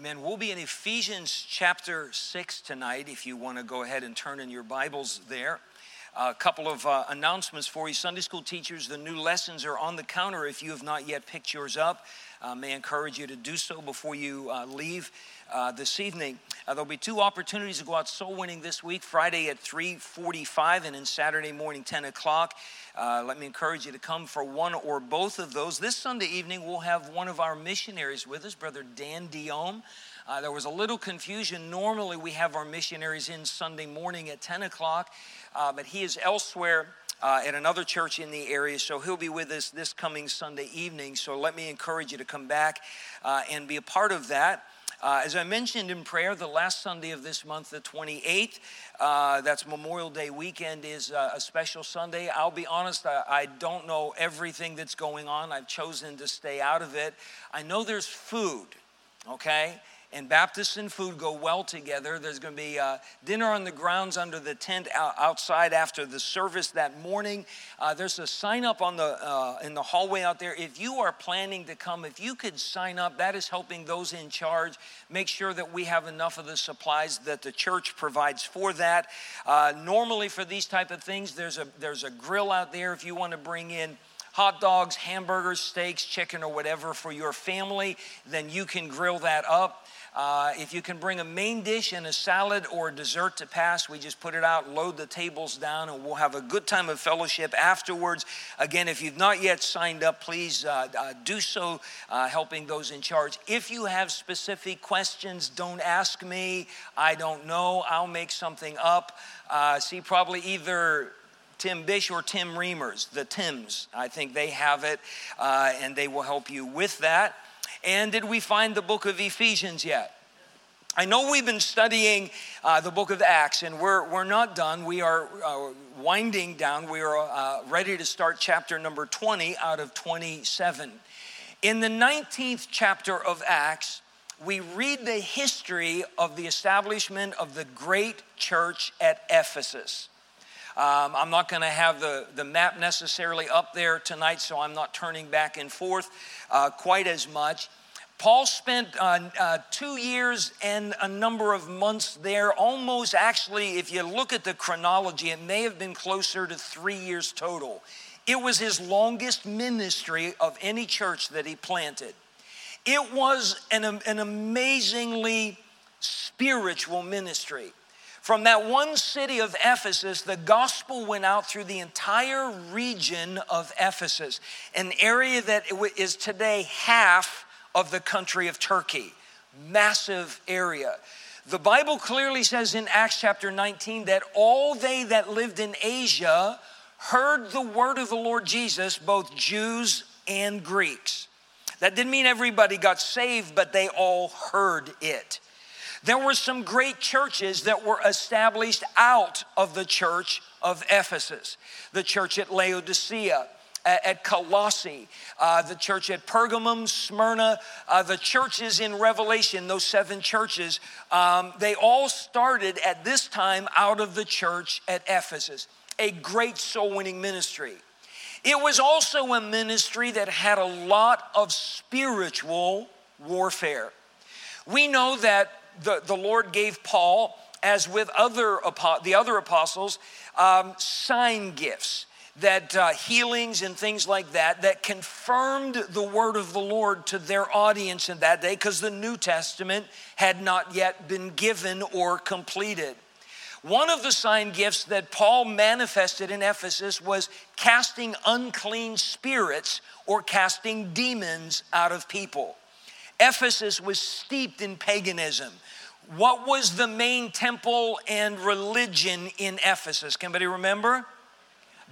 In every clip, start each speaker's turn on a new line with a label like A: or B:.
A: Amen. We'll be in Ephesians chapter 6 tonight if you want to go ahead and turn in your Bibles there. A couple of uh, announcements for you. Sunday school teachers, the new lessons are on the counter if you have not yet picked yours up. Uh, may encourage you to do so before you uh, leave uh, this evening. Uh, there'll be two opportunities to go out soul winning this week Friday at 3.45 and then Saturday morning 10 o'clock. Uh, let me encourage you to come for one or both of those. This Sunday evening, we'll have one of our missionaries with us, Brother Dan Diome. Uh, there was a little confusion. Normally, we have our missionaries in Sunday morning at 10 o'clock, uh, but he is elsewhere uh, at another church in the area, so he'll be with us this coming Sunday evening. So let me encourage you to come back uh, and be a part of that. Uh, as I mentioned in prayer, the last Sunday of this month, the 28th, uh, that's Memorial Day weekend, is uh, a special Sunday. I'll be honest, I, I, don't know everything that's going on. I've chosen to stay out of it. I know there's food, okay? And Baptists and food go well together. There's going to be uh, dinner on the grounds under the tent outside after the service that morning. Uh, there's a sign up on the uh, in the hallway out there. If you are planning to come, if you could sign up, that is helping those in charge make sure that we have enough of the supplies that the church provides for that. Uh, normally, for these type of things, there's a there's a grill out there. If you want to bring in hot dogs, hamburgers, steaks, chicken, or whatever for your family, then you can grill that up. Uh, if you can bring a main dish and a salad or a dessert to pass, we just put it out, load the tables down, and we'll have a good time of fellowship afterwards. Again, if you've not yet signed up, please uh, uh, do so, uh, helping those in charge. If you have specific questions, don't ask me. I don't know. I'll make something up. Uh, see, probably either Tim Bish or Tim Reamers, the Tims. I think they have it, uh, and they will help you with that. And did we find the book of Ephesians yet? I know we've been studying uh, the book of Acts, and we're, we're not done. We are uh, winding down. We are uh, ready to start chapter number 20 out of 27. In the 19th chapter of Acts, we read the history of the establishment of the great church at Ephesus. Um, I'm not going to have the, the map necessarily up there tonight, so I'm not turning back and forth uh, quite as much. Paul spent uh, uh, two years and a number of months there, almost actually, if you look at the chronology, it may have been closer to three years total. It was his longest ministry of any church that he planted. It was an, an amazingly spiritual ministry. From that one city of Ephesus, the gospel went out through the entire region of Ephesus, an area that is today half of the country of Turkey. Massive area. The Bible clearly says in Acts chapter 19 that all they that lived in Asia heard the word of the Lord Jesus, both Jews and Greeks. That didn't mean everybody got saved, but they all heard it. There were some great churches that were established out of the church of Ephesus, the church at Laodicea, at Colossae, uh, the church at Pergamum, Smyrna, uh, the churches in Revelation, those seven churches, um, they all started at this time out of the church at Ephesus. A great soul winning ministry. It was also a ministry that had a lot of spiritual warfare. We know that the, the Lord gave Paul, as with other the other apostles, um, sign gifts that uh, healings and things like that that confirmed the word of the Lord to their audience in that day because the New Testament had not yet been given or completed. One of the sign gifts that Paul manifested in Ephesus was casting unclean spirits or casting demons out of people. Ephesus was steeped in paganism. What was the main temple and religion in Ephesus? Can anybody remember?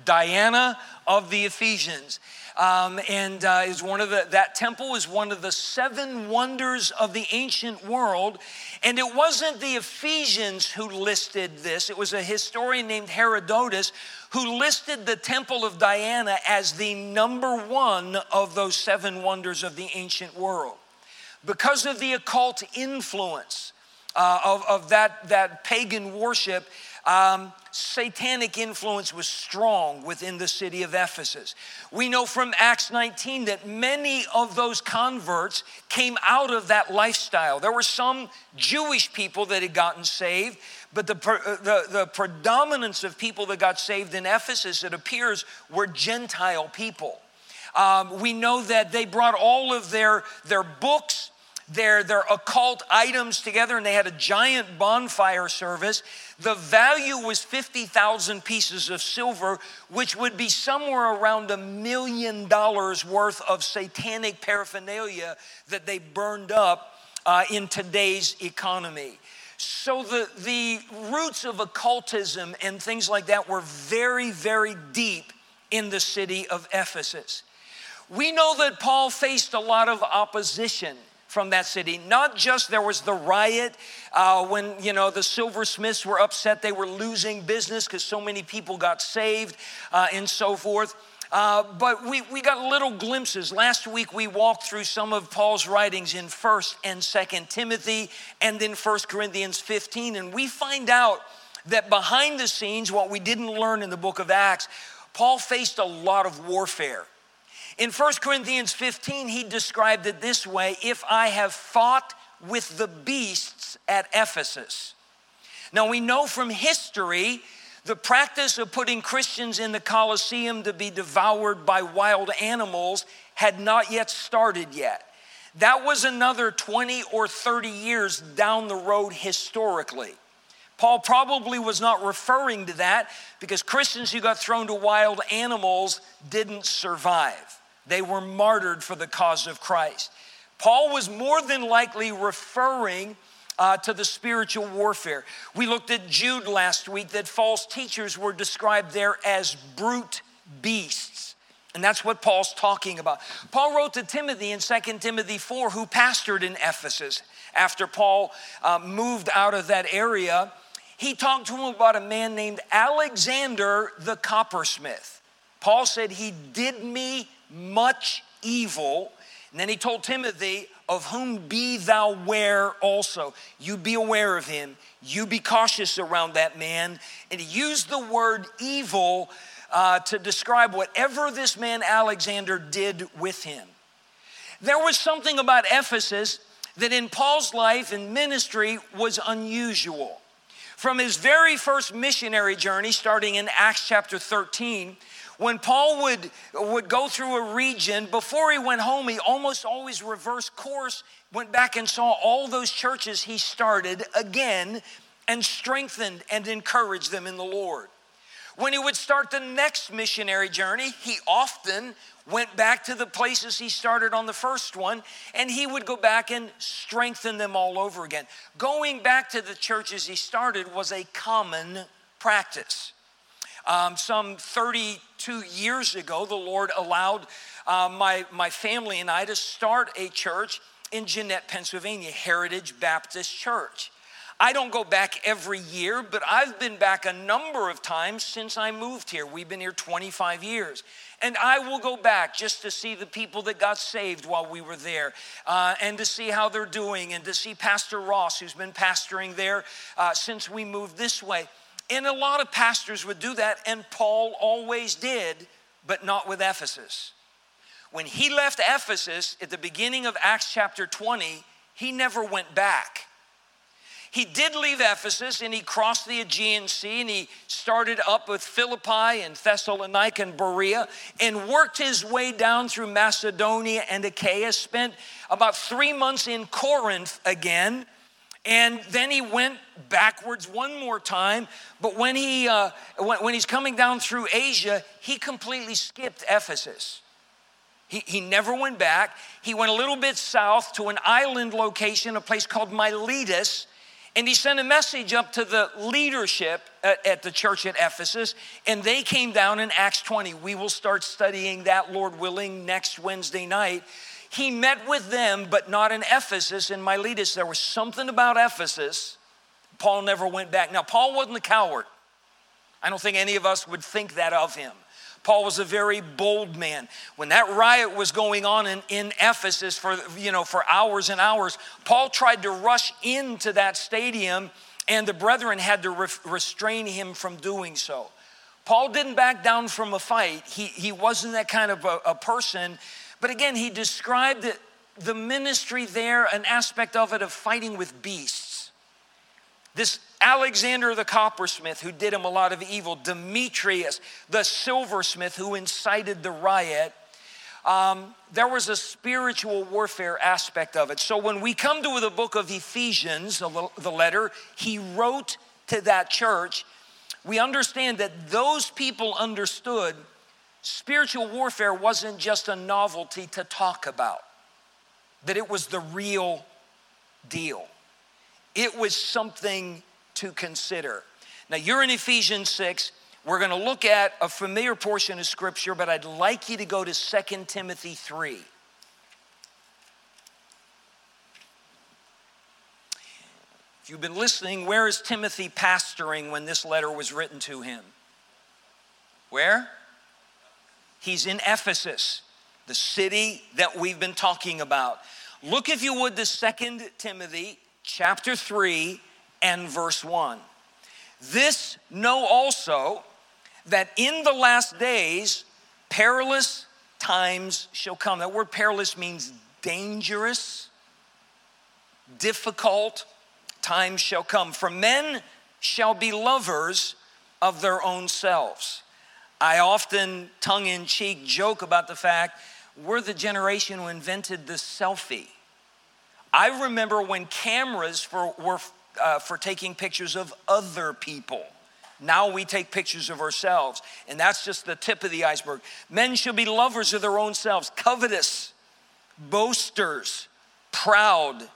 A: Diana of the Ephesians. Um, and uh, is one of the, that temple is one of the seven wonders of the ancient world. And it wasn't the Ephesians who listed this, it was a historian named Herodotus who listed the temple of Diana as the number one of those seven wonders of the ancient world because of the occult influence uh, of, of that, that pagan worship. um, satanic influence was strong within the city of Ephesus. We know from Acts 19 that many of those converts came out of that lifestyle. There were some Jewish people that had gotten saved, but the, uh, the, the predominance of people that got saved in Ephesus, it appears, were Gentile people. Um, we know that they brought all of their, their books, their, their occult items together, and they had a giant bonfire service. The value was 50,000 pieces of silver, which would be somewhere around a million dollars worth of satanic paraphernalia that they burned up uh, in today's economy. So the, the roots of occultism and things like that were very, very deep in the city of Ephesus. We know that Paul faced a lot of opposition from that city. Not just there was the riot uh, when you know the silversmiths were upset they were losing business because so many people got saved uh, and so forth. Uh, but we, we got little glimpses. Last week we walked through some of Paul's writings in 1st and 2nd Timothy and then 1st Corinthians 15, and we find out that behind the scenes, what we didn't learn in the book of Acts, Paul faced a lot of warfare. In 1 Corinthians 15, he described it this way If I have fought with the beasts at Ephesus. Now we know from history the practice of putting Christians in the Colosseum to be devoured by wild animals had not yet started yet. That was another 20 or 30 years down the road historically. Paul probably was not referring to that because Christians who got thrown to wild animals didn't survive. They were martyred for the cause of Christ. Paul was more than likely referring uh, to the spiritual warfare. We looked at Jude last week that false teachers were described there as brute beasts. And that's what Paul's talking about. Paul wrote to Timothy in 2 Timothy 4, who pastored in Ephesus after Paul uh, moved out of that area. He talked to him about a man named Alexander the coppersmith. Paul said, He did me much evil. And then he told Timothy, Of whom be thou aware also. You be aware of him. You be cautious around that man. And he used the word evil uh, to describe whatever this man Alexander did with him. There was something about Ephesus that in Paul's life and ministry was unusual. From his very first missionary journey, starting in Acts chapter 13, when Paul would, would go through a region, before he went home, he almost always reversed course, went back and saw all those churches he started again and strengthened and encouraged them in the Lord. When he would start the next missionary journey, he often went back to the places he started on the first one, and he would go back and strengthen them all over again. Going back to the churches he started was a common practice. Um, some 32 years ago, the Lord allowed uh, my, my family and I to start a church in Jeannette, Pennsylvania, Heritage Baptist Church. I don't go back every year, but I've been back a number of times since I moved here. We've been here 25 years. And I will go back just to see the people that got saved while we were there uh, and to see how they're doing and to see Pastor Ross, who's been pastoring there uh, since we moved this way. And a lot of pastors would do that, and Paul always did, but not with Ephesus. When he left Ephesus at the beginning of Acts chapter 20, he never went back. He did leave Ephesus and he crossed the Aegean Sea and he started up with Philippi and Thessalonica and Berea and worked his way down through Macedonia and Achaia. Spent about three months in Corinth again and then he went backwards one more time. But when, he, uh, when, when he's coming down through Asia, he completely skipped Ephesus. He, he never went back. He went a little bit south to an island location, a place called Miletus, and he sent a message up to the leadership at, at, the church at Ephesus, and they came down in Acts 20. We will start studying that, Lord willing, next Wednesday night. He met with them, but not in Ephesus, in Miletus. There was something about Ephesus. Paul never went back. Now, Paul wasn't a coward. I don't think any of us would think that of him. Paul was a very bold man. When that riot was going on in, in Ephesus for, you know, for hours and hours, Paul tried to rush into that stadium and the brethren had to re- restrain him from doing so. Paul didn't back down from a fight. He, he wasn't that kind of a, a person. But again, he described the, ministry there, an aspect of it of fighting with beasts. This Alexander the coppersmith, who did him a lot of evil, Demetrius the silversmith, who incited the riot, um, there was a spiritual warfare aspect of it. So when we come to the book of Ephesians, the letter he wrote to that church, we understand that those people understood spiritual warfare wasn't just a novelty to talk about, that it was the real deal. It was something to consider. Now, you're in Ephesians 6. We're going to look at a familiar portion of scripture, but I'd like you to go to 2 Timothy 3. If you've been listening, where is Timothy pastoring when this letter was written to him? Where? He's in Ephesus, the city that we've been talking about. Look, if you would, to 2 Timothy chapter 3 and verse 1. This know also that in the last days perilous times shall come. That word perilous means dangerous, difficult times shall come. For men shall be lovers of their own selves. I often, tongue in cheek, joke about the fact we're the generation who invented the selfie. I remember when cameras for, were uh, for taking pictures of other people. Now we take pictures of ourselves, and that's just the tip of the iceberg. Men should be lovers of their own selves, covetous, boasters, proud,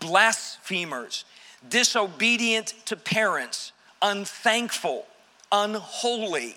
A: blasphemers, disobedient to parents, unthankful, unholy,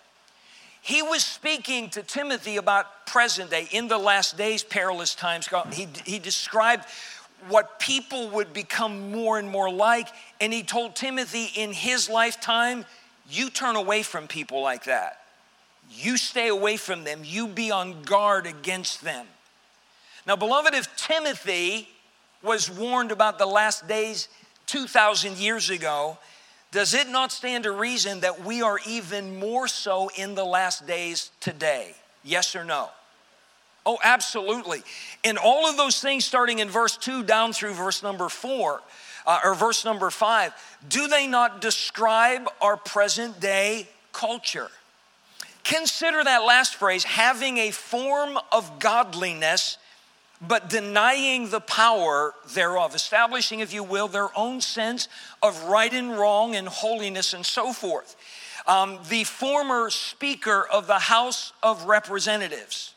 A: He was speaking to Timothy about present day, in the last days, perilous times. He, he described what people would become more and more like, and he told Timothy in his lifetime, you turn away from people like that. You stay away from them. You be on guard against them. Now, beloved, if Timothy was warned about the last days 2,000 years ago, does it not stand to reason that we are even more so in the last days today? Yes or no? Oh, absolutely. And all of those things, starting in verse 2 down through verse number 4, uh, or verse number five, do they not describe our present day culture? Consider that last phrase having a form of godliness, but denying the power thereof, establishing, if you will, their own sense of right and wrong and holiness and so forth. Um, the former Speaker of the House of Representatives,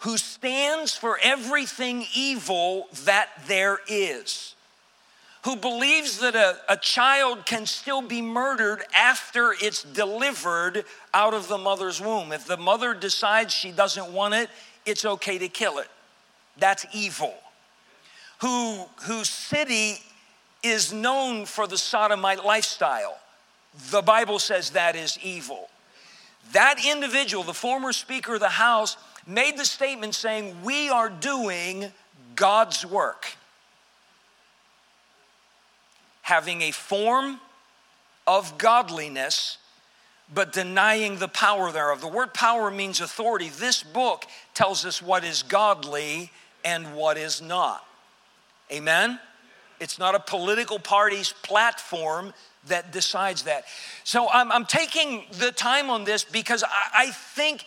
A: who stands for everything evil that there is who believes that a, a child can still be murdered after it's delivered out of the mother's womb. If the mother decides she doesn't want it, it's okay to kill it. That's evil. Who, whose city is known for the sodomite lifestyle. The Bible says that is evil. That individual, the former Speaker of the House, made the statement saying, We are doing God's work having a form of godliness, but denying the power thereof. The word power means authority. This book tells us what is godly and what is not. Amen? It's not a political party's platform that decides that. So I'm, I'm taking the time on this because I, I think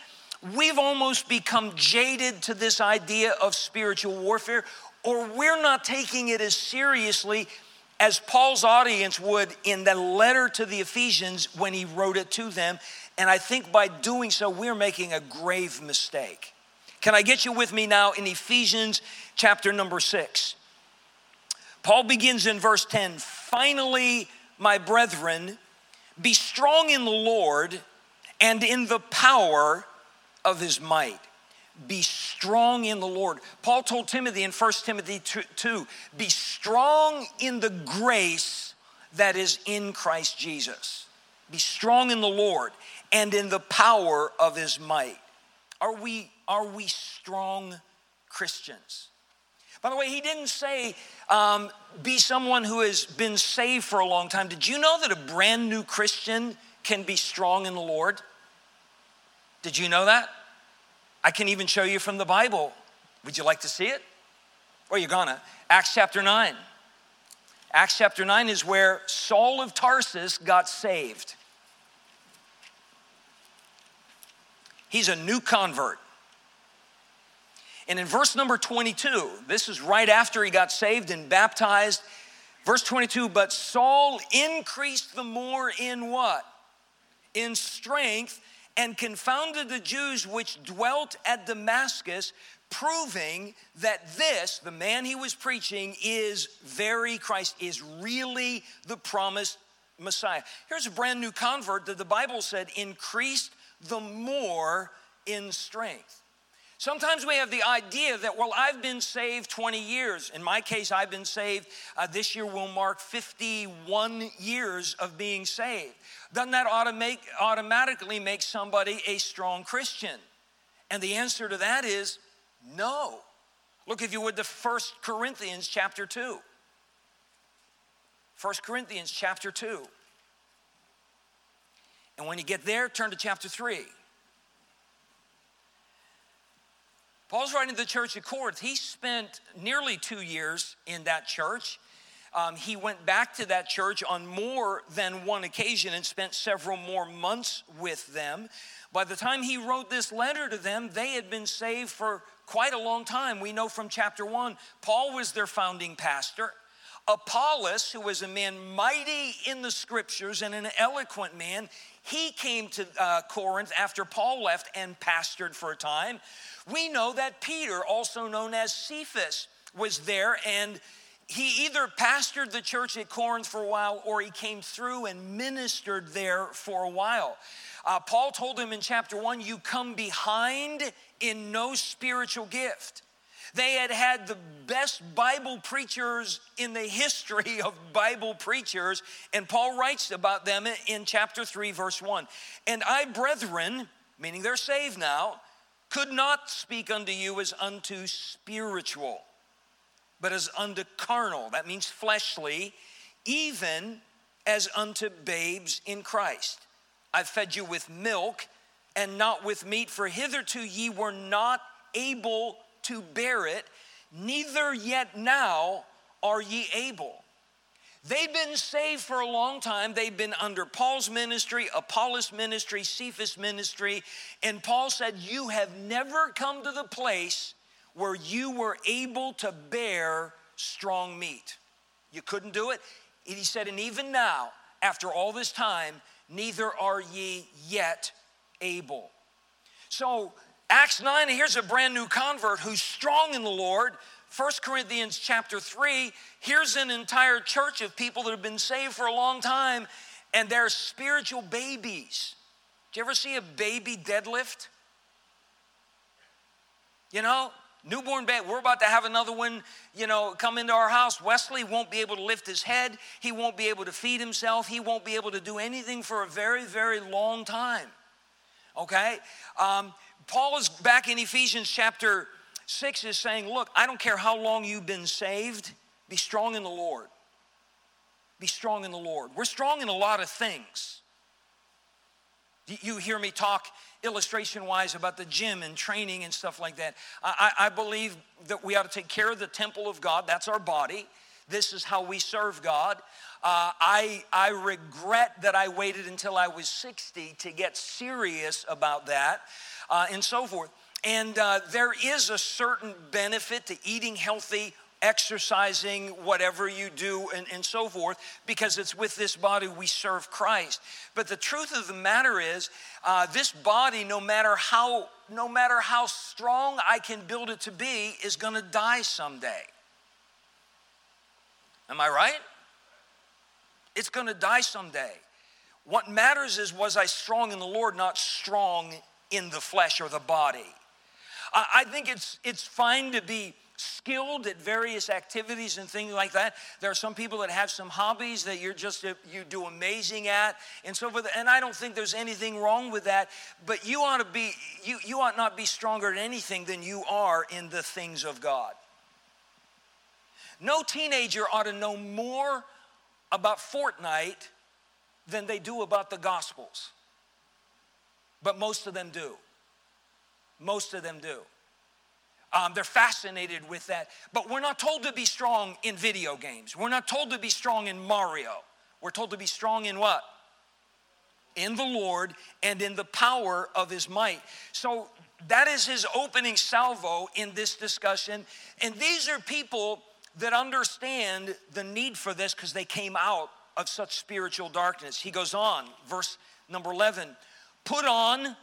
A: we've almost become jaded to this idea of spiritual warfare, or we're not taking it as seriously as Paul's audience would in the letter to the Ephesians when he wrote it to them. And I think by doing so, we're making a grave mistake. Can I get you with me now in Ephesians chapter number six? Paul begins in verse 10 Finally, my brethren, be strong in the Lord and in the power of his might. Be strong in the Lord. Paul told Timothy in 1 Timothy 2 be strong in the grace that is in Christ Jesus. Be strong in the Lord and in the power of his might. Are we, are we strong Christians? By the way, he didn't say um, be someone who has been saved for a long time. Did you know that a brand new Christian can be strong in the Lord? Did you know that? I can even show you from the Bible. Would you like to see it? Or you're gonna? Acts chapter 9. Acts chapter 9 is where Saul of Tarsus got saved. He's a new convert. And in verse number 22, this is right after he got saved and baptized. Verse 22, but Saul increased the more in what? In strength and confounded the Jews which dwelt at Damascus, proving that this, the man he was preaching, is very Christ, is really the promised Messiah. Here's a brand new convert that the Bible said increased the more in strength. Sometimes we have the idea that, well, I've been saved 20 years. In my case, I've been saved, uh, this year will mark 51 years of being saved. Doesn't that automate, automatically make somebody a strong Christian? And the answer to that is no. Look, if you would, to 1 Corinthians chapter 2. 1 Corinthians chapter 2. And when you get there, turn to chapter 3. Paul's writing to the church at Corinth. He spent nearly two years in that church. Um, he went back to that church on more than one occasion and spent several more months with them. By the time he wrote this letter to them, they had been saved for quite a long time. We know from chapter one, Paul was their founding pastor. Apollos, who was a man mighty in the scriptures and an eloquent man, he came to uh, Corinth after Paul left and pastored for a time. We know that Peter, also known as Cephas, was there and he either pastored the church at Corinth for a while or he came through and ministered there for a while. Uh, Paul told him in chapter one, You come behind in no spiritual gift. They had had the best Bible preachers in the history of Bible preachers, and Paul writes about them in chapter 3, verse 1. And I, brethren, meaning they're saved now, could not speak unto you as unto spiritual, but as unto carnal. That means fleshly, even as unto babes in Christ. I fed you with milk and not with meat, for hitherto ye were not able to bear it, neither yet now are ye able. They've been saved for a long time. They've been under Paul's ministry, Apollos' ministry, Cephas' ministry. And Paul said, You have never come to the place where you were able to bear strong meat. You couldn't do it. He said, And even now, after all this time, neither are ye yet able. So Acts 9, here's a brand new convert who's strong in the Lord. 1 Corinthians chapter 3, here's an entire church of people that have been saved for a long time and they're spiritual babies. Do you ever see a baby deadlift? You know, newborn baby. We're about to have another one, you know, come into our house. Wesley won't be able to lift his head. He won't be able to feed himself. He won't be able to do anything for a very, very long time. Okay? Um, Paul is back in Ephesians chapter 6 is saying, Look, I don't care how long you've been saved, be strong in the Lord. Be strong in the Lord. We're strong in a lot of things. You hear me talk illustration wise about the gym and training and stuff like that. I, I, believe that we ought to take care of the temple of God. That's our body. This is how we serve God. Uh, I, I regret that I waited until I was 60 to get serious about that uh, and so forth. And uh, there is a certain benefit to eating healthy, exercising, whatever you do, and, and so forth, because it's with this body we serve Christ. But the truth of the matter is, uh, this body, no matter how no matter how strong I can build it to be, is going to die someday. Am I right? It's going to die someday. What matters is, was I strong in the Lord, not strong in the flesh or the body? I think it's, it's fine to be skilled at various activities and things like that. There are some people that have some hobbies that you're just uh, you do amazing at and so forth. And I don't think there's anything wrong with that. But you ought to be you you ought not be stronger at anything than you are in the things of God. No teenager ought to know more about Fortnite than they do about the Gospels. But most of them do. Most of them do. Um, they're fascinated with that. But we're not told to be strong in video games. We're not told to be strong in Mario. We're told to be strong in what? In the Lord and in the power of his might. So that is his opening salvo in this discussion. And these are people that understand the need for this because they came out of such spiritual darkness. He goes on, verse number 11 put on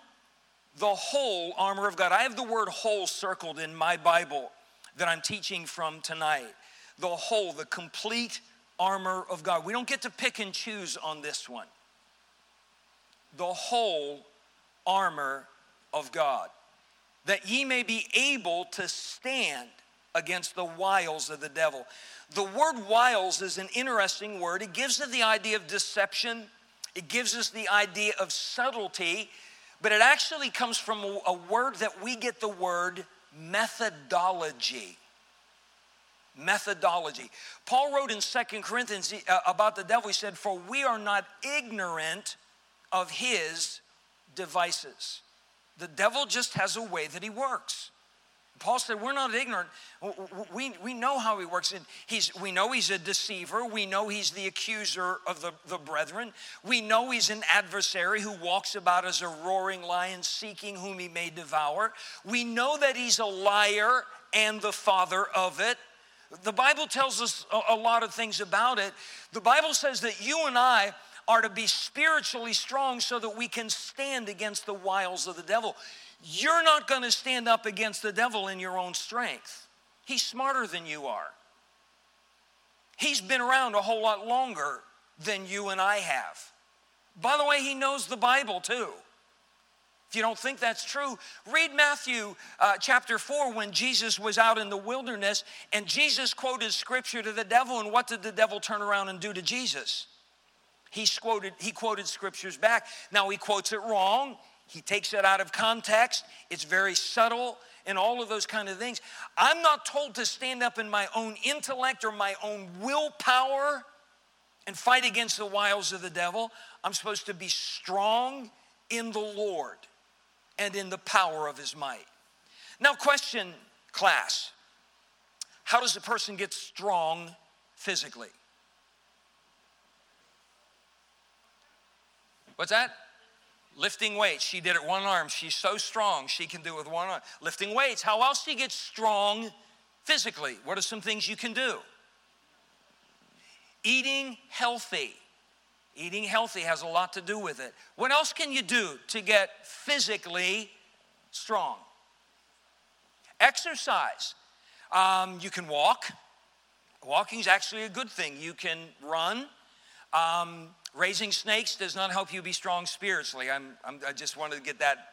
A: the whole armor of God. I have the word whole circled in my Bible that I'm teaching from tonight. The whole, the complete armor of God. We don't get to pick and choose on this one. The whole armor of God, that ye may be able to stand against the wiles of the devil. The word wiles is an interesting word. It gives us the idea of deception, it gives us the idea of subtlety but it actually comes from a, word that we get the word methodology methodology. Paul wrote in Second Corinthians uh, about the devil, he said, For we are not ignorant of his devices. The devil just has a way that he works. Paul said, We're not ignorant. We, we know how he works. He's, we know he's a deceiver. We know he's the accuser of the, the brethren. We know he's an adversary who walks about as a roaring lion seeking whom he may devour. We know that he's a liar and the father of it. The Bible tells us a, a lot of things about it. The Bible says that you and I are to be spiritually strong so that we can stand against the wiles of the devil. You're not going to stand up against the devil in your own strength. He's smarter than you are. He's been around a whole lot longer than you and I have. By the way, he knows the Bible too. If you don't think that's true, read Matthew uh, chapter 4 when Jesus was out in the wilderness and Jesus quoted scripture to the devil. And what did the devil turn around and do to Jesus? He quoted, he quoted scriptures back. Now, he quotes it wrong. He takes it out of context. It's very subtle and all of those kind of things. I'm not told to stand up in my own intellect or my own willpower and fight against the wiles of the devil. I'm supposed to be strong in the Lord and in the power of his might. Now, question, class how does a person get strong physically? What's that? Lifting weights. She did it one arm. She's so strong, she can do it with one arm. Lifting weights. How else do you get strong physically? What are some things you can do? Eating healthy. Eating healthy has a lot to do with it. What else can you do to get physically strong? Exercise. Um, you can walk. Walking is actually a good thing. You can run. Um, Raising snakes does not help you be strong spiritually. I'm, I'm i just wanted to get that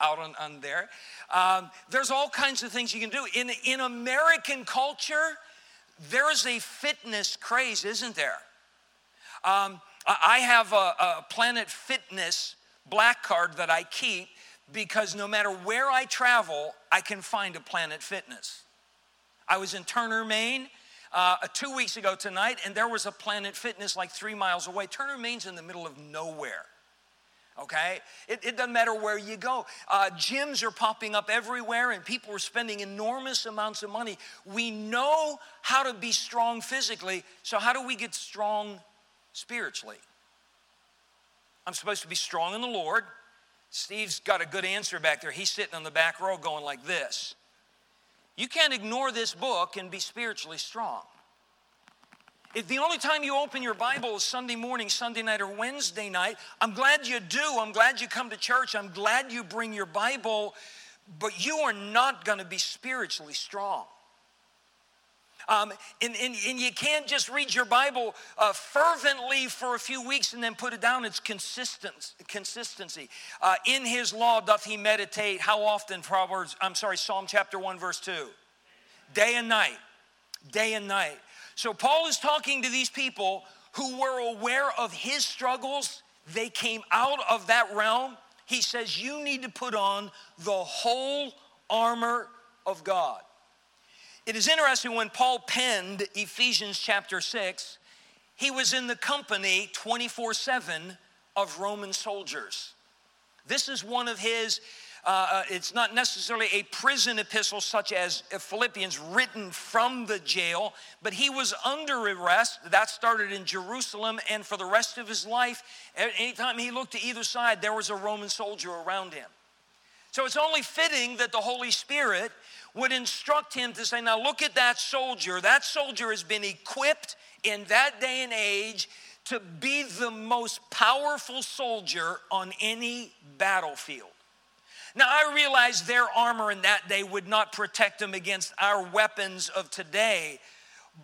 A: out on, on there. Um, there's all kinds of things you can do. In, in American culture, there is a fitness craze, isn't there? Um, I have a, a Planet Fitness black card that I keep because no matter where I travel, I can find a Planet Fitness. I was in Turner, Maine uh, two weeks ago tonight, and there was a Planet Fitness like three miles away. Turner, Maine's in the middle of nowhere. Okay? It, it doesn't matter where you go. Uh, gyms are popping up everywhere, and people are spending enormous amounts of money. We know how to be strong physically, so how do we get strong spiritually? I'm supposed to be strong in the Lord. Steve's got a good answer back there. He's sitting on the back row going like this. You can't ignore this book and be spiritually strong. If the only time you open your Bible is Sunday morning, Sunday night, or Wednesday night, I'm glad you do. I'm glad you come to church. I'm glad you bring your Bible, but you are not going to be spiritually strong. Um, and, and, and, you can't just read your Bible uh, fervently for a few weeks and then put it down. It's consistent, consistency. Uh, in his law doth he meditate. How often? Proverbs, I'm sorry, Psalm chapter 1, verse 2. Day and night. Day and night. So Paul is talking to these people who were aware of his struggles. They came out of that realm. He says, You need to put on the whole armor of God. It is interesting when Paul penned Ephesians chapter 6, he was in the company 24 7 of Roman soldiers. This is one of his, uh, uh, it's not necessarily a prison epistle such as Philippians written from the jail, but he was under arrest. That started in Jerusalem, and for the rest of his life, anytime he looked to either side, there was a Roman soldier around him. So it's only fitting that the Holy Spirit would instruct him to say, Now look at that soldier. That soldier has been equipped in that day and age to be the most powerful soldier on any battlefield. Now, I realize their armor in that day would not protect them against our weapons of today,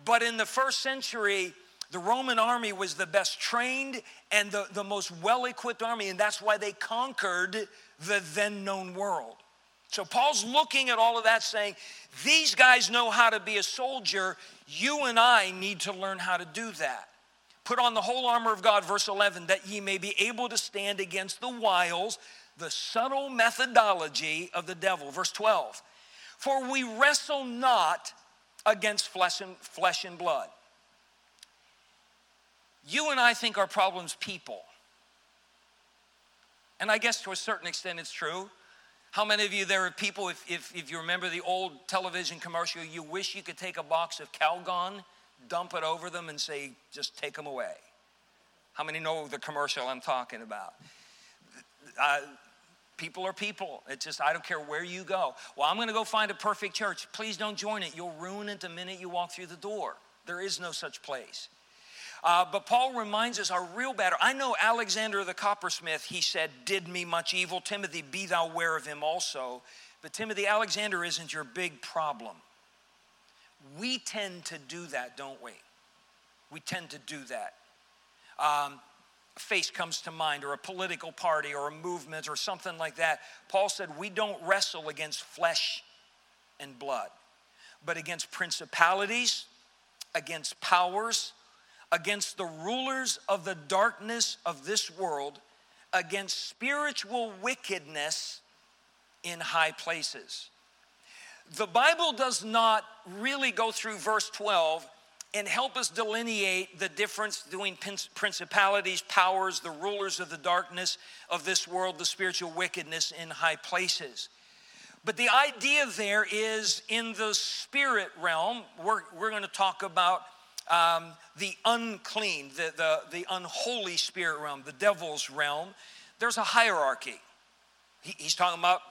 A: but in the first century, the Roman army was the best trained and the, the most well equipped army, and that's why they conquered the then known world. So Paul's looking at all of that saying, These guys know how to be a soldier. You and I need to learn how to do that. Put on the whole armor of God, verse 11, that ye may be able to stand against the wiles, the subtle methodology of the devil. Verse 12, for we wrestle not against flesh and, flesh and blood. You and I think our problem's people. And I guess to a certain extent it's true. How many of you, there are people, if, if, if you remember the old television commercial, you wish you could take a box of Calgon, dump it over them, and say, just take them away? How many know the commercial I'm talking about? Uh, people are people. It's just, I don't care where you go. Well, I'm going to go find a perfect church. Please don't join it. You'll ruin it the minute you walk through the door. There is no such place. Uh, but Paul reminds us our real battle. I know Alexander the coppersmith, he said, did me much evil. Timothy, be thou aware of him also. But Timothy, Alexander isn't your big problem. We tend to do that, don't we? We tend to do that. Um, a face comes to mind, or a political party, or a movement, or something like that. Paul said, We don't wrestle against flesh and blood, but against principalities, against powers, against the rulers of the darkness of this world, against spiritual wickedness in high places. The Bible does not really go through verse 12 and help us delineate the difference between principalities, powers, the rulers of the darkness of this world, the spiritual wickedness in high places. But the idea there is in the spirit realm, we're, we're going to talk about um, the unclean, the, the, the unholy spirit realm, the devil's realm, there's a hierarchy. He, he's talking about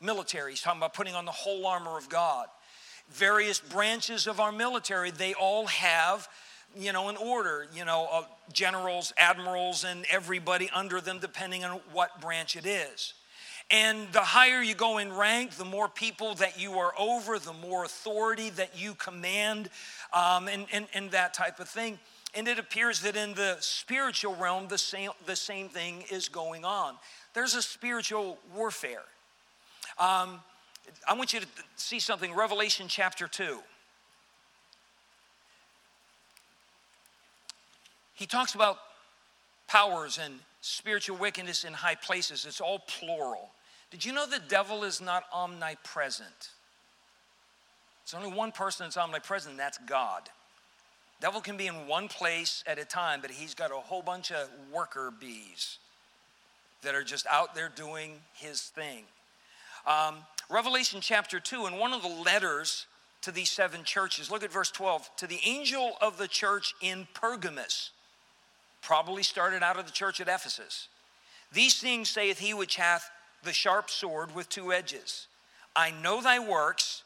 A: military, he's talking about putting on the whole armor of God. Various branches of our military, they all have you know, an order, you know, uh, generals, admirals, and everybody under them, depending on what branch it is. And the higher you go in rank, the more people that you are over, the more authority that you command, um, and, and, and that type of thing. And it appears that in the spiritual realm, the same, the same thing is going on. There's a spiritual warfare. Um, I want you to see something, Revelation chapter 2. He talks about powers and spiritual wickedness in high places. It's all plural. Did you know the devil is not omnipresent? It's only one person that's omnipresent, and that's God. Devil can be in one place at a time, but he's got a whole bunch of worker bees that are just out there doing his thing. Um, Revelation chapter 2, in one of the letters to these seven churches, look at verse 12. To the angel of the church in Pergamus, probably started out of the church at Ephesus, these things saith he which hath the sharp sword with two edges. I know thy works,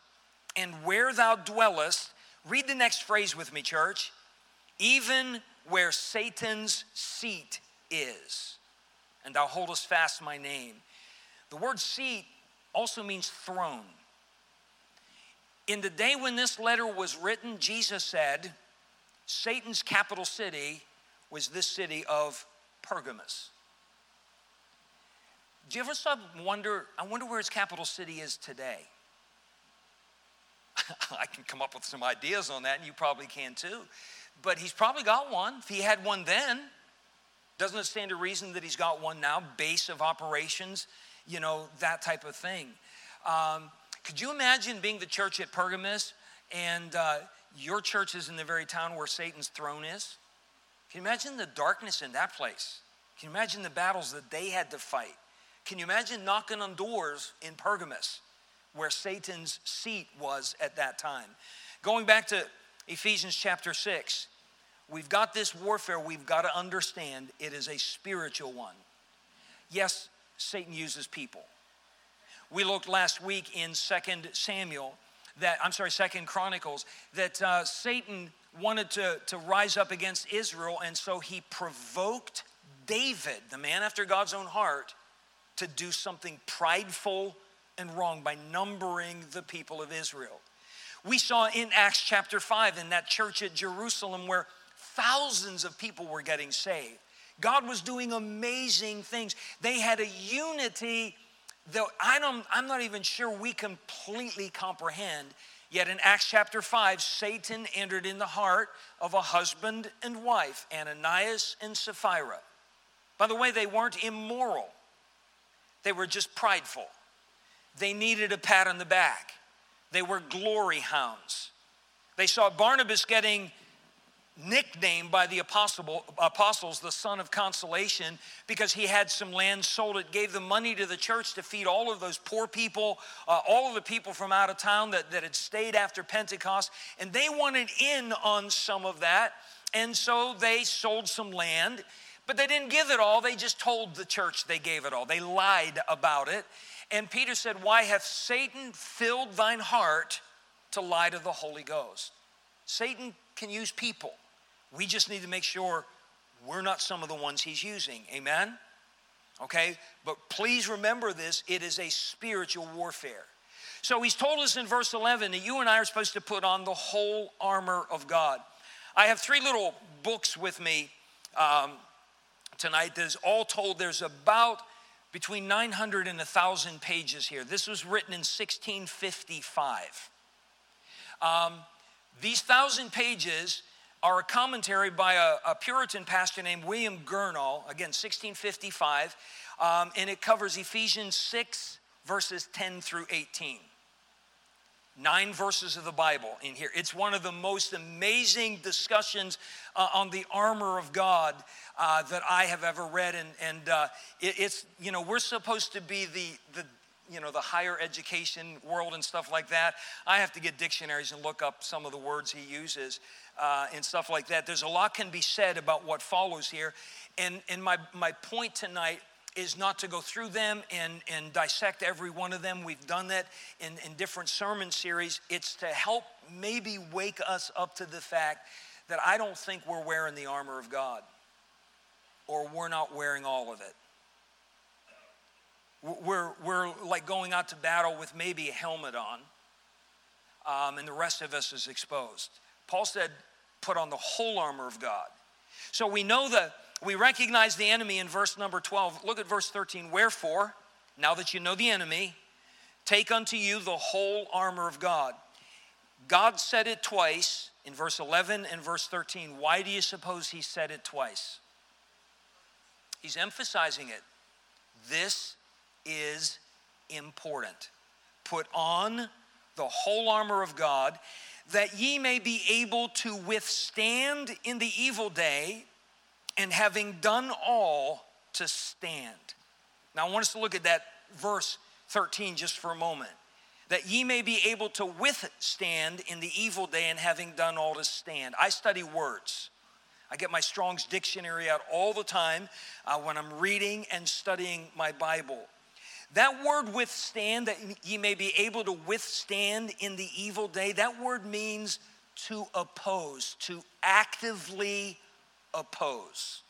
A: and where thou dwellest, read the next phrase with me, church, even where Satan's seat is, and thou holdest fast my name. The word seat also means throne. In the day when this letter was written, Jesus said, Satan's capital city was this city of Pergamus. Do you ever stop wonder? I wonder where his capital city is today. I can come up with some ideas on that, and you probably can too. But he's probably got one. If he had one then, doesn't it stand to reason that he's got one now? Base of operations, you know, that type of thing. Um, could you imagine being the church at Pergamus and uh, your church is in the very town where Satan's throne is? Can you imagine the darkness in that place? Can you imagine the battles that they had to fight? Can you imagine knocking on doors in Pergamus where Satan's seat was at that time? Going back to Ephesians chapter 6, we've got this warfare we've got to understand it is a spiritual one. Yes, Satan uses people. We looked last week in Second Samuel that I'm sorry, Second Chronicles, that uh, Satan wanted to, to rise up against Israel, and so he provoked David, the man after God's own heart, to do something prideful and wrong by numbering the people of Israel. We saw in Acts chapter 5 in that church at Jerusalem where thousands of people were getting saved. God was doing amazing things. They had a unity that I don't, I'm not even sure we completely comprehend. Yet in Acts chapter 5, Satan entered in the heart of a husband and wife, Ananias and Sapphira. By the way, they weren't immoral. They were just prideful. They needed a pat on the back. They were glory hounds. They saw Barnabas getting nicknamed by the apostle, apostles the son of consolation because he had some land sold it gave the money to the church to feed all of those poor people uh, all of the people from out of town that, that had stayed after pentecost and they wanted in on some of that and so they sold some land but they didn't give it all, they just told the church they gave it all. They lied about it. And Peter said, Why hath Satan filled thine heart to lie to the Holy Ghost? Satan can use people. We just need to make sure we're not some of the ones he's using. Amen? Okay? But please remember this it is a spiritual warfare. So he's told us in verse 11 that you and I are supposed to put on the whole armor of God. I have three little books with me. Um, tonight. There's all told, there's about between 900 and 1,000 pages here. This was written in 1655. Um, these thousand pages are a commentary by a, a, Puritan pastor named William Gurnall, again, 1655, um, and it covers Ephesians 6, verses 10 through 18. Nine verses of the Bible in here. It's one of the most amazing discussions uh, on the armor of God uh, that I have ever read. And, and uh, it, it's, you know, we're supposed to be the, the, you know, the higher education world and stuff like that. I have to get dictionaries and look up some of the words he uses uh, and stuff like that. There's a lot can be said about what follows here. And, and my, my point tonight is not to go through them and, and dissect every one of them. We've done that in, in different sermon series. It's to help maybe wake us up to the fact that I don't think we're wearing the armor of God or we're not wearing all of it. We're, we're like going out to battle with maybe a helmet on, um, and the rest of us is exposed. Paul said, put on the whole armor of God. So we know that we recognize the enemy in verse number 12. Look at verse 13. Wherefore, now that you know the enemy, take unto you the whole armor of God. God said it twice in verse 11 and verse 13. Why do you suppose he said it twice? He's emphasizing it. This is important. Put on the whole armor of God that ye may be able to withstand in the evil day and having done all to stand. Now, I want us to look at that verse 13 just for a moment. That ye may be able to withstand in the evil day and having done all to stand. I study words. I get my Strong's dictionary out all the time uh, when I'm reading and studying my Bible. That word withstand, that ye may be able to withstand in the evil day, that word means to oppose, to actively oppose.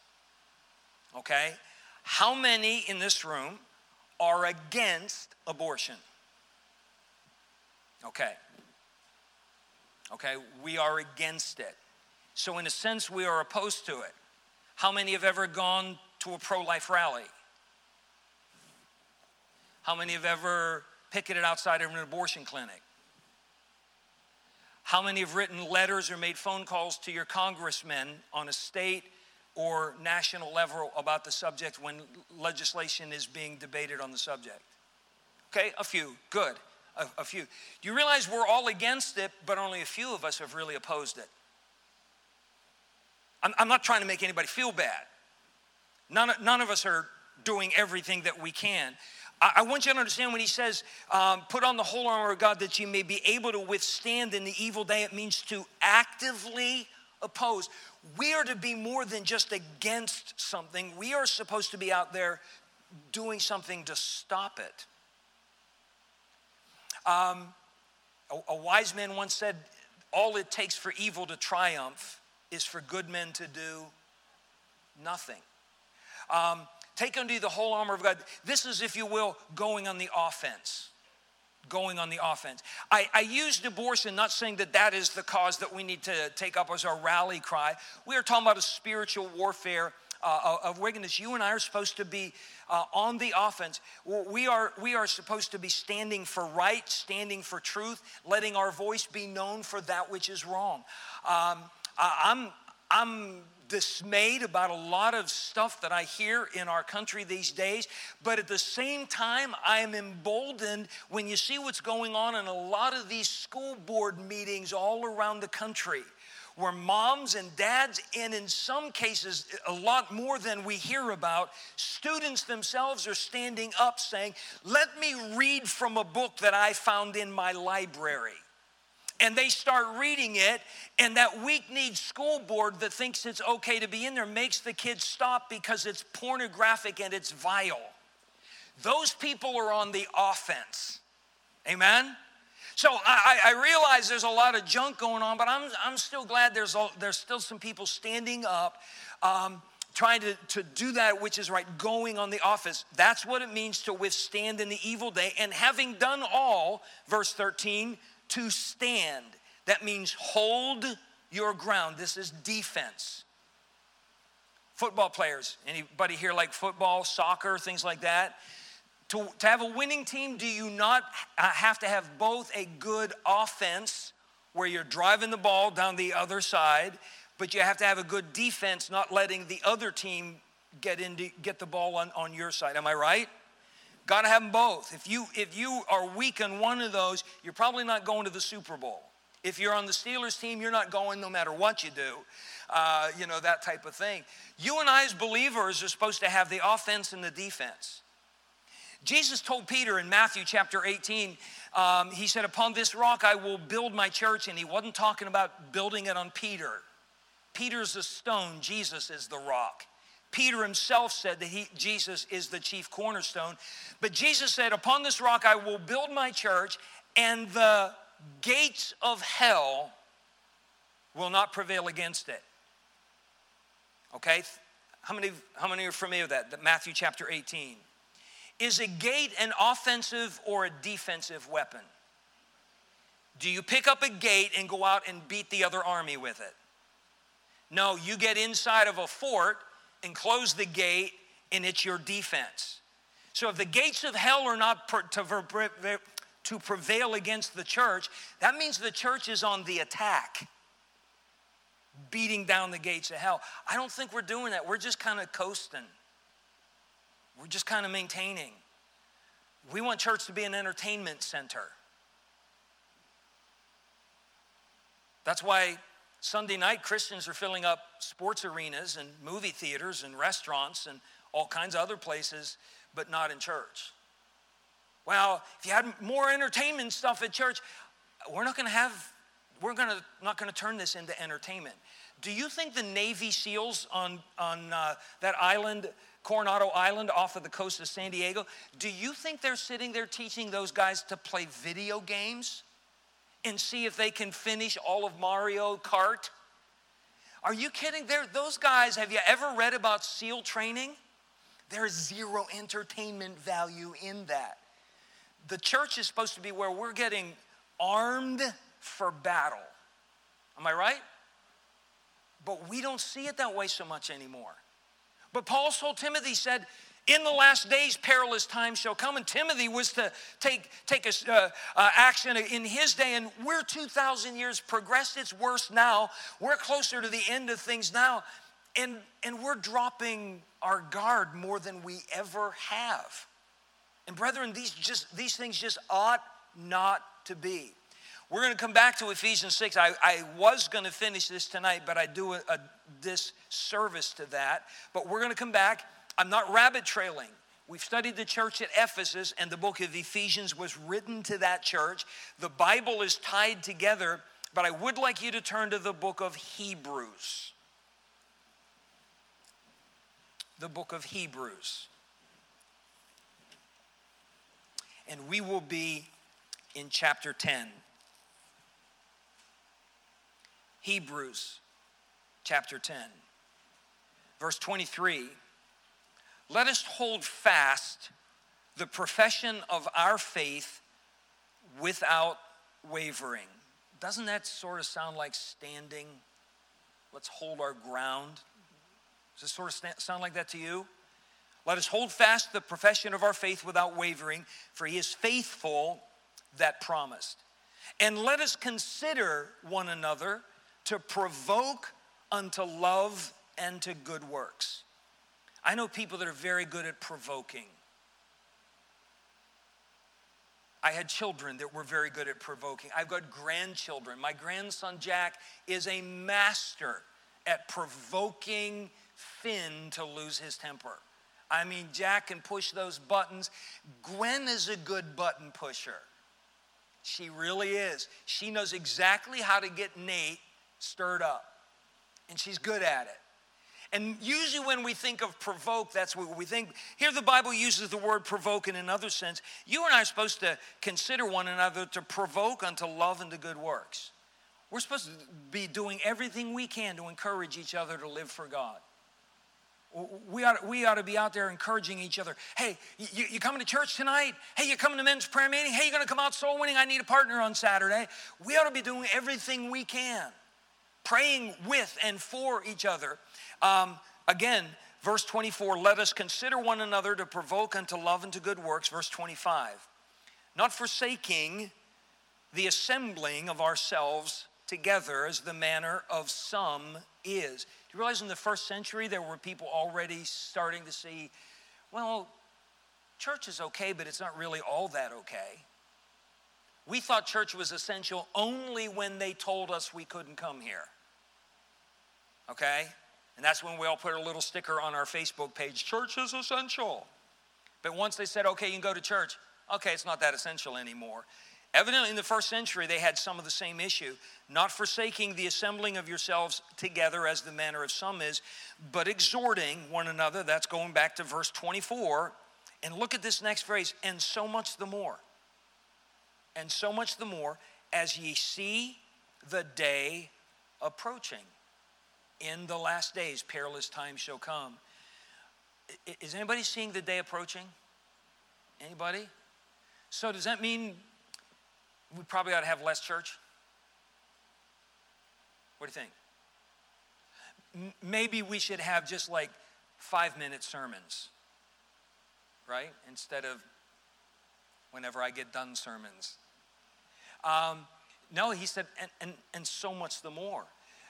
A: Okay? How many in this room are against abortion? Okay. Okay, we are against it. So, in a sense, we are opposed to it. How many have ever gone to a pro life rally? How many have ever picketed outside of an abortion clinic? How many have written letters or made phone calls to your congressmen on a state or national level about the subject when legislation is being debated on the subject? Okay, a few. Good. A, a, few. Do you realize we're all against it, but only a few of us have really opposed it? I'm, I'm not trying to make anybody feel bad. None, none of us are doing everything that we can. I, want you to understand when he says, um, put on the whole armor of God that you may be able to withstand in the evil day, it means to actively oppose. We are to be more than just against something, we are supposed to be out there doing something to stop it. Um, a, a wise man once said, All it takes for evil to triumph is for good men to do nothing. Um, take unto you the whole armor of God. This is, if you will, going on the offense. Going on the offense. I, I used abortion, not saying that that is the cause that we need to take up as our rally cry. We are talking about a spiritual warfare uh, of wickedness. You and I are supposed to be uh, on the offense. We are, we are supposed to be standing for right, standing for truth, letting our voice be known for that which is wrong. Um, I'm, I'm dismayed about a lot of stuff that I hear in our country these days, but at the same time, I am emboldened when you see what's going on in a lot of these school board meetings all around the country. Where moms and dads, and in some cases, a lot more than we hear about, students themselves are standing up saying, Let me read from a book that I found in my library and they start reading it, and that weak kneed school board that thinks it's okay to be in there makes the kids stop because it's pornographic and it's vile. Those people are on the offense. Amen? So I, I, realize there's a lot of junk going on, but I'm, I'm still glad there's, a, there's still some people standing up. Um, trying to, to do that which is right, going on the office. That's what it means to withstand in the evil day. And having done all, verse 13, to stand. That means hold your ground. This is defense. Football players, anybody here like football, soccer, things like that? To, to have a winning team, do you not have to have both a good offense where you're driving the ball down the other side, but you have to have a good defense, not letting the other team get into get the ball on, on your side. Am I right? Got to have them both. If you if you are weak in one of those, you're probably not going to the Super Bowl. If you're on the Steelers team, you're not going no matter what you do. Uh, you know that type of thing. You and I, as believers, are supposed to have the offense and the defense. Jesus told Peter in Matthew chapter 18, um, he said, Upon this rock I will build my church. And he wasn't talking about building it on Peter. Peter's a stone, Jesus is the rock. Peter himself said that he, Jesus is the chief cornerstone. But Jesus said, Upon this rock I will build my church, and the gates of hell will not prevail against it. Okay? How many, how many are familiar with that? Matthew chapter 18. Is a gate an offensive or a defensive weapon? Do you pick up a gate and go out and beat the other army with it? No, you get inside of a fort and close the gate, and it's your defense. So if the gates of hell are not to, to prevail against the church, that means the church is on the attack, beating down the gates of hell. I don't think we're doing that. We're just kind of coasting, we're just kind of maintaining. We want church to be an entertainment center. That's why Sunday night, Christians are filling up sports arenas and movie theaters and restaurants and all kinds of other places, but not in church. Well, if you had more entertainment stuff at church, we're not going to have, we're gonna, not going to turn this into entertainment. Do you think the Navy SEALs on, on uh, that island, Coronado Island off of the coast of San Diego, do you think they're sitting there teaching those guys to play video games? And see if they can finish all of Mario Kart? Are you kidding? They're, those guys, have you ever read about SEAL training? There's zero entertainment value in that. The church is supposed to be where we're getting armed for battle. Am I right? But we don't see it that way so much anymore. But Paul told Timothy, said, in the last days, perilous times shall come. And Timothy was to take, take a, uh, uh, action in his day. And we're 2,000 years progressed. It's worse now. We're closer to the end of things now. And, and we're dropping our guard more than we ever have. And brethren, these, just, these things just ought not to be. We're going to come back to Ephesians 6. I, I was going to finish this tonight, but I do a, a disservice to that. But we're going to come back. I'm not rabbit trailing. We've studied the church at Ephesus, and the book of Ephesians was written to that church. The Bible is tied together, but I would like you to turn to the book of Hebrews. The book of Hebrews. And we will be in chapter 10. Hebrews chapter 10, verse 23. Let us hold fast the profession of our faith without wavering. Doesn't that sort of sound like standing? Let's hold our ground. Does it sort of sound like that to you? Let us hold fast the profession of our faith without wavering, for he is faithful that promised. And let us consider one another to provoke unto love and to good works. I know people that are very good at provoking. I had children that were very good at provoking. I've got grandchildren. My grandson Jack is a master at provoking Finn to lose his temper. I mean, Jack can push those buttons. Gwen is a good button pusher. She really is. She knows exactly how to get Nate stirred up, and she's good at it. And usually, when we think of provoke, that's what we think. Here, the Bible uses the word provoke in another sense. You and I are supposed to consider one another to provoke unto love and to good works. We're supposed to be doing everything we can to encourage each other to live for God. We ought, we ought to be out there encouraging each other. Hey, you, you coming to church tonight? Hey, you coming to men's prayer meeting? Hey, you going to come out soul winning? I need a partner on Saturday. We ought to be doing everything we can, praying with and for each other um, again, verse 24, let us consider one another to provoke unto love and to good works. Verse 25, not forsaking the assembling of ourselves together as the manner of some is. Do you realize in the first century there were people already starting to see, well, church is okay, but it's not really all that okay. We thought church was essential only when they told us we couldn't come here. Okay? And that's when we all put a little sticker on our Facebook page church is essential. But once they said, okay, you can go to church, okay, it's not that essential anymore. Evidently, in the first century, they had some of the same issue, not forsaking the assembling of yourselves together as the manner of some is, but exhorting one another. That's going back to verse 24. And look at this next phrase, and so much the more. And so much the more as ye see the day approaching in the last days, perilous times shall come. Is anybody seeing the day approaching? Anybody? So, does that mean we probably ought to have less church? What do you think? maybe we should have just like five minute sermons, right? Instead of whenever I get done sermons. Um, no, he said, and, and, and so much the more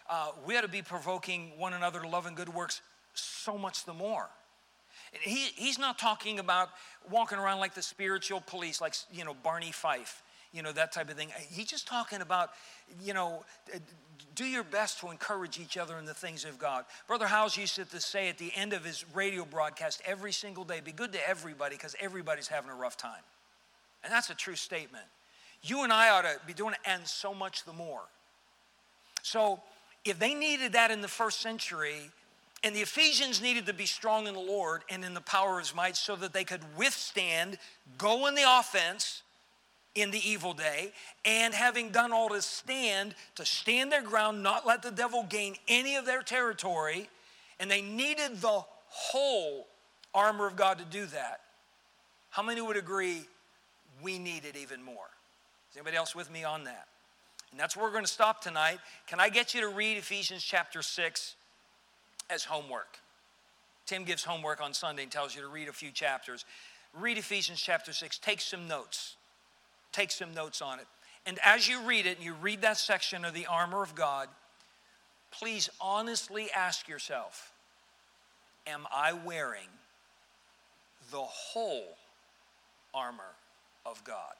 A: uh, we ought to be provoking one another to love and good works so much the more. He, he's not talking about walking around like the spiritual police, like, you know, Barney Fife, you know, that type of thing. He's just talking about, you know, do your best to encourage each other in the things of God. Brother Howes used to say at the end of his radio broadcast every single day, be good to everybody because everybody's having a rough time. And that's a true statement. You and I ought to be doing it, and so much the more. So, if they needed that in the first century, and the Ephesians needed to be strong in the Lord and in the power of his might so that they could withstand, go in the offense in the evil day, and having done all to stand, to stand their ground, not let the devil gain any of their territory, and they needed the whole armor of God to do that. How many would agree we need it even more? Is anybody else with me on that? And that's where we're going to stop tonight. Can I get you to read Ephesians chapter 6 as homework? Tim gives homework on Sunday and tells you to read a few chapters. Read Ephesians chapter 6. Take some notes. Take some notes on it. And as you read it and you read that section of the armor of God, please honestly ask yourself Am I wearing the whole armor of God?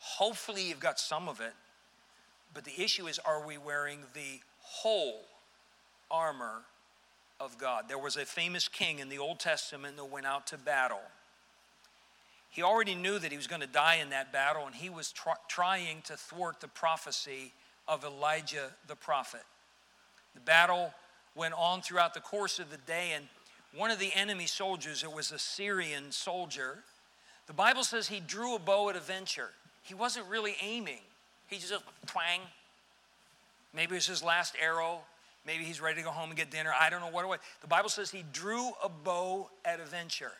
A: Hopefully, you've got some of it, but the issue is are we wearing the whole armor of God? There was a famous king in the Old Testament that went out to battle. He already knew that he was going to die in that battle, and he was tr- trying to thwart the prophecy of Elijah the prophet. The battle went on throughout the course of the day, and one of the enemy soldiers, it was a Syrian soldier, the Bible says he drew a bow at a venture. He wasn't really aiming, he just twang. Maybe it was his last arrow. Maybe he's ready to go home and get dinner. I don't know what it was. The Bible says he drew a bow at a venture.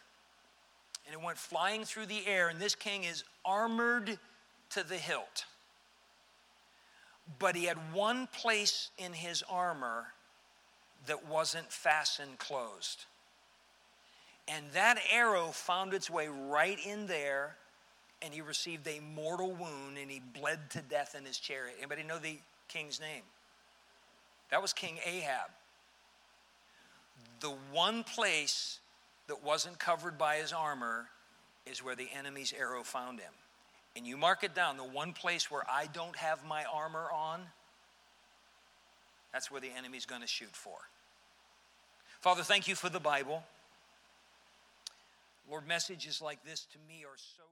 A: And it went flying through the air, and this king is armored to the hilt. But he had one place in his armor that wasn't fastened closed. And that arrow found its way right in there, and he received a mortal wound and he bled to death in his chariot. Anybody know the king's name? That was King Ahab. The one place that wasn't covered by his armor is where the enemy's arrow found him. And you mark it down the one place where I don't have my armor on, that's where the enemy's going to shoot for. Father, thank you for the Bible. Lord, messages like this to me are so.